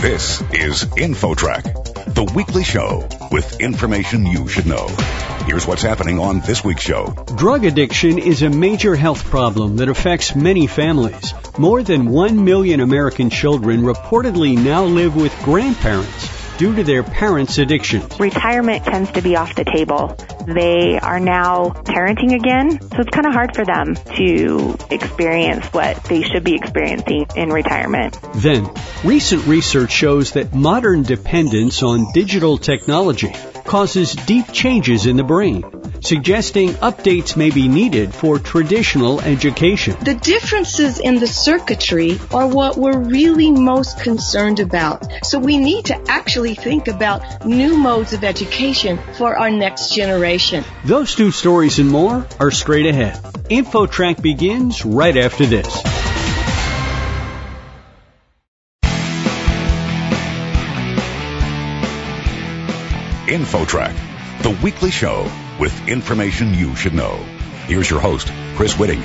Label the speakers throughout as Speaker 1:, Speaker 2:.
Speaker 1: This is InfoTrack, the weekly show with information you should know. Here's what's happening on this week's show.
Speaker 2: Drug addiction is a major health problem that affects many families. More than 1 million American children reportedly now live with grandparents due to their parents' addiction.
Speaker 3: Retirement tends to be off the table. They are now parenting again, so it's kind of hard for them to experience what they should be experiencing in retirement.
Speaker 2: Then, recent research shows that modern dependence on digital technology causes deep changes in the brain suggesting updates may be needed for traditional education.
Speaker 4: The differences in the circuitry are what we're really most concerned about. So we need to actually think about new modes of education for our next generation.
Speaker 2: Those two stories and more are straight ahead. InfoTrack begins right after this.
Speaker 1: InfoTrack, the weekly show with information you should know. Here's your host, Chris Whitting.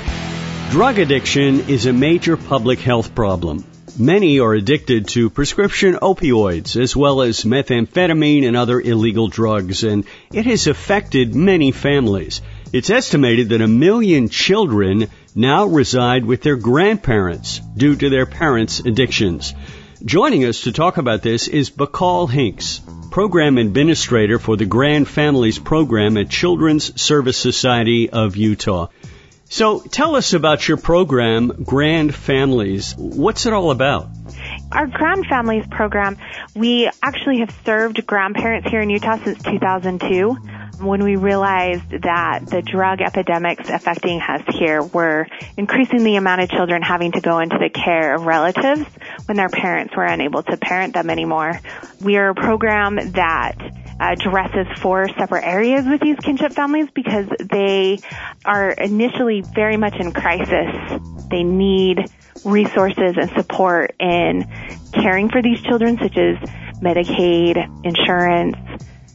Speaker 2: Drug addiction is a major public health problem. Many are addicted to prescription opioids as well as methamphetamine and other illegal drugs, and it has affected many families. It's estimated that a million children now reside with their grandparents due to their parents' addictions. Joining us to talk about this is McCall Hinks, Program Administrator for the Grand Families Program at Children's Service Society of Utah. So tell us about your program, Grand Families. What's it all about?
Speaker 3: Our Grand Families program, we actually have served grandparents here in Utah since 2002 when we realized that the drug epidemics affecting us here were increasing the amount of children having to go into the care of relatives when their parents were unable to parent them anymore. We are a program that uh, addresses four separate areas with these kinship families because they are initially very much in crisis. They need resources and support in caring for these children such as Medicaid, insurance,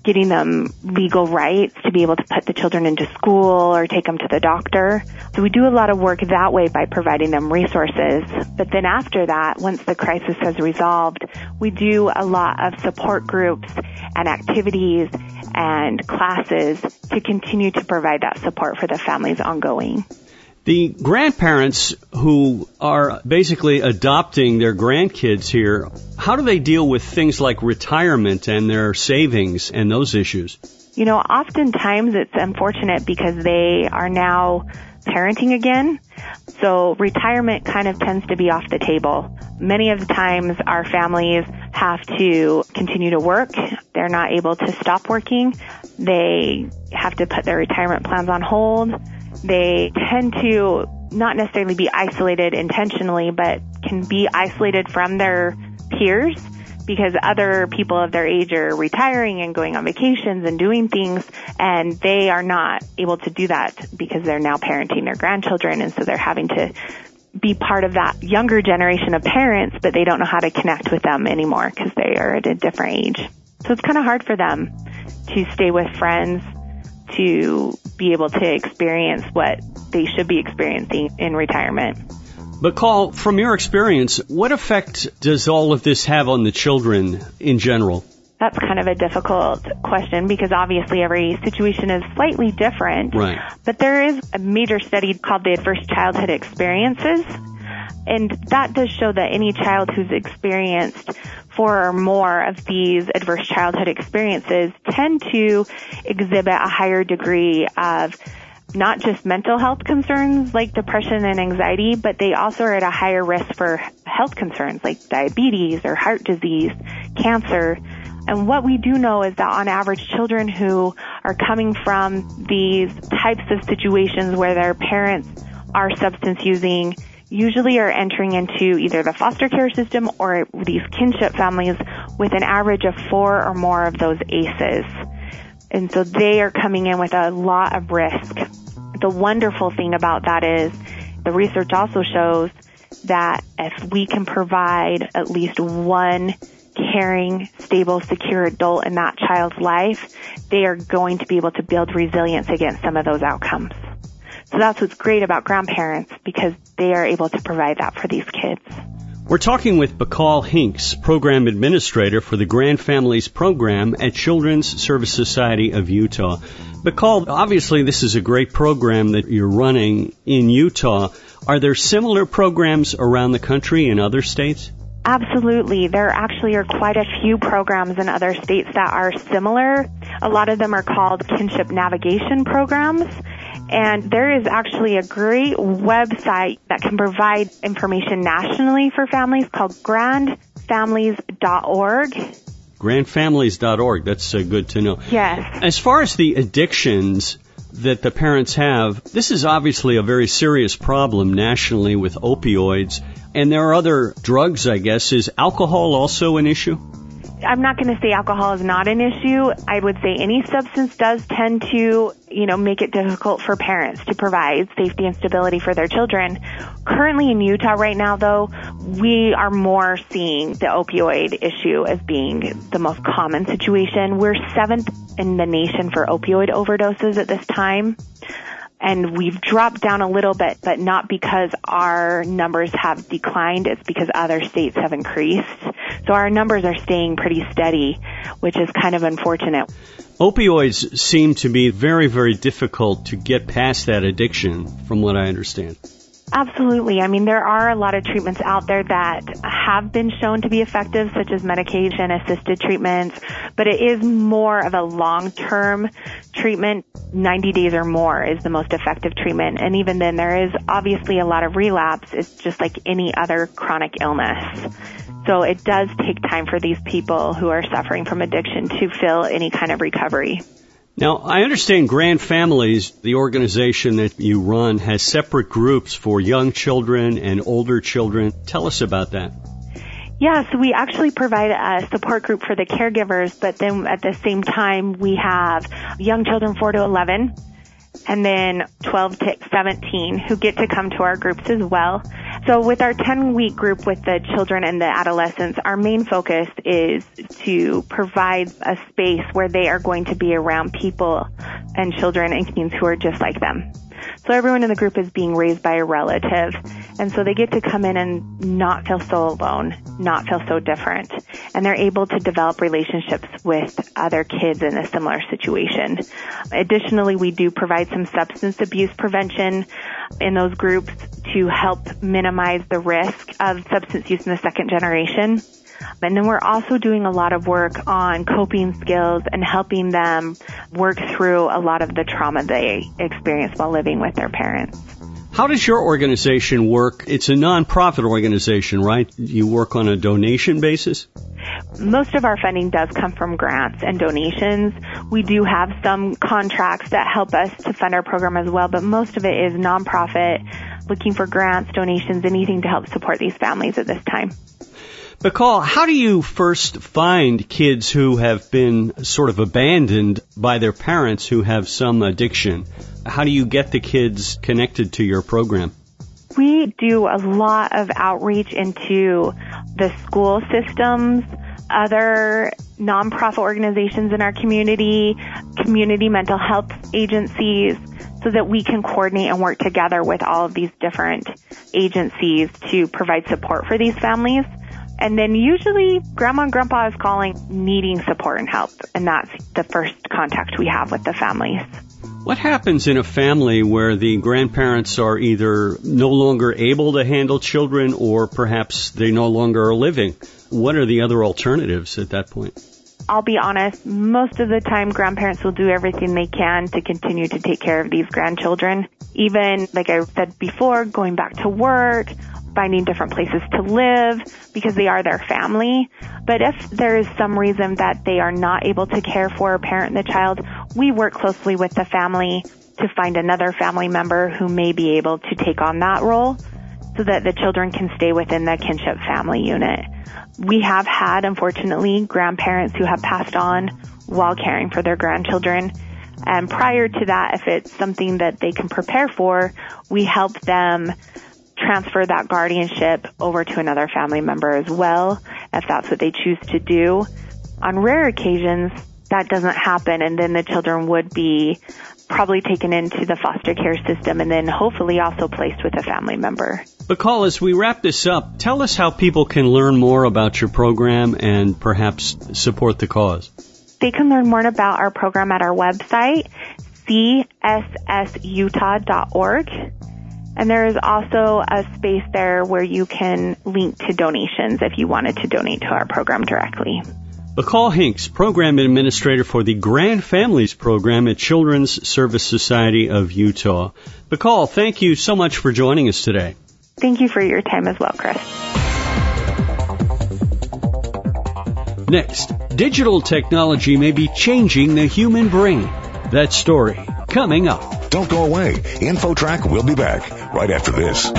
Speaker 3: getting them legal rights to be able to put the children into school or take them to the doctor. So we do a lot of work that way by providing them resources. But then after that, once the crisis has resolved, we do a lot of support groups and activities and classes to continue to provide that support for the families ongoing.
Speaker 2: The grandparents who are basically adopting their grandkids here, how do they deal with things like retirement and their savings and those issues?
Speaker 3: You know, oftentimes it's unfortunate because they are now parenting again. So retirement kind of tends to be off the table. Many of the times our families have to continue to work. They're not able to stop working. They have to put their retirement plans on hold they tend to not necessarily be isolated intentionally, but can be isolated from their peers because other people of their age are retiring and going on vacations and doing things and they are not able to do that because they're now parenting their grandchildren and so they're having to be part of that younger generation of parents but they don't know how to connect with them anymore because they are at a different age. So it's kind of hard for them to stay with friends to be able to experience what they should be experiencing in retirement.
Speaker 2: McCall, from your experience, what effect does all of this have on the children in general?
Speaker 3: That's kind of a difficult question because obviously every situation is slightly different.
Speaker 2: Right.
Speaker 3: But there is a major study called the Adverse Childhood Experiences. And that does show that any child who's experienced four or more of these adverse childhood experiences tend to exhibit a higher degree of not just mental health concerns like depression and anxiety, but they also are at a higher risk for health concerns like diabetes or heart disease, cancer. And what we do know is that on average, children who are coming from these types of situations where their parents are substance using usually are entering into either the foster care system or these kinship families with an average of four or more of those ACEs. And so they are coming in with a lot of risk. The wonderful thing about that is the research also shows that if we can provide at least one caring, stable, secure adult in that child's life, they are going to be able to build resilience against some of those outcomes. So that's what's great about grandparents because they are able to provide that for these kids.
Speaker 2: We're talking with McCall Hinks, Program Administrator for the Grand Families Program at Children's Service Society of Utah. McCall, obviously this is a great program that you're running in Utah. Are there similar programs around the country in other states?
Speaker 3: Absolutely. There actually are quite a few programs in other states that are similar. A lot of them are called kinship navigation programs. And there is actually a great website that can provide information nationally for families called grandfamilies.org.
Speaker 2: Grandfamilies.org. That's uh, good to know.
Speaker 3: Yes.
Speaker 2: As far as the addictions that the parents have, this is obviously a very serious problem nationally with opioids. And there are other drugs, I guess. Is alcohol also an issue?
Speaker 3: I'm not going to say alcohol is not an issue. I would say any substance does tend to, you know, make it difficult for parents to provide safety and stability for their children. Currently in Utah right now though, we are more seeing the opioid issue as being the most common situation. We're seventh in the nation for opioid overdoses at this time and we've dropped down a little bit, but not because our numbers have declined. It's because other states have increased. So our numbers are staying pretty steady, which is kind of unfortunate.
Speaker 2: Opioids seem to be very, very difficult to get past that addiction, from what I understand.
Speaker 3: Absolutely. I mean, there are a lot of treatments out there that have been shown to be effective, such as medication assisted treatments, but it is more of a long term treatment. 90 days or more is the most effective treatment. And even then, there is obviously a lot of relapse. It's just like any other chronic illness. So it does take time for these people who are suffering from addiction to feel any kind of recovery.
Speaker 2: Now, I understand Grand Families, the organization that you run, has separate groups for young children and older children. Tell us about that.
Speaker 3: Yeah, so we actually provide a support group for the caregivers, but then at the same time we have young children 4 to 11 and then 12 to 17 who get to come to our groups as well. So with our 10 week group with the children and the adolescents, our main focus is to provide a space where they are going to be around people and children and teens who are just like them. So everyone in the group is being raised by a relative. And so they get to come in and not feel so alone, not feel so different. And they're able to develop relationships with other kids in a similar situation. Additionally, we do provide some substance abuse prevention in those groups to help minimize the risk of substance use in the second generation. And then we're also doing a lot of work on coping skills and helping them work through a lot of the trauma they experience while living with their parents.
Speaker 2: How does your organization work? It's a nonprofit organization, right? You work on a donation basis?
Speaker 3: Most of our funding does come from grants and donations. We do have some contracts that help us to fund our program as well, but most of it is nonprofit, looking for grants, donations, anything to help support these families at this time.
Speaker 2: McCall, how do you first find kids who have been sort of abandoned by their parents who have some addiction? How do you get the kids connected to your program?
Speaker 3: We do a lot of outreach into the school systems, other nonprofit organizations in our community, community mental health agencies, so that we can coordinate and work together with all of these different agencies to provide support for these families. And then usually grandma and grandpa is calling needing support and help. And that's the first contact we have with the families.
Speaker 2: What happens in a family where the grandparents are either no longer able to handle children or perhaps they no longer are living? What are the other alternatives at that point?
Speaker 3: I'll be honest, most of the time grandparents will do everything they can to continue to take care of these grandchildren. Even, like I said before, going back to work, finding different places to live because they are their family. But if there is some reason that they are not able to care for or parent and the child, we work closely with the family to find another family member who may be able to take on that role so that the children can stay within the kinship family unit. We have had, unfortunately, grandparents who have passed on while caring for their grandchildren. And prior to that, if it's something that they can prepare for, we help them transfer that guardianship over to another family member as well, if that's what they choose to do. On rare occasions, that doesn't happen and then the children would be probably taken into the foster care system and then hopefully also placed with a family member.
Speaker 2: McCall, as we wrap this up, tell us how people can learn more about your program and perhaps support the cause.
Speaker 3: They can learn more about our program at our website, cssutah.org. And there is also a space there where you can link to donations if you wanted to donate to our program directly.
Speaker 2: McCall Hinks, Program Administrator for the Grand Families Program at Children's Service Society of Utah. McCall, thank you so much for joining us today.
Speaker 3: Thank you for your time as well, Chris.
Speaker 2: Next, digital technology may be changing the human brain. That story coming up.
Speaker 1: Don't go away. InfoTrack will be back right after this.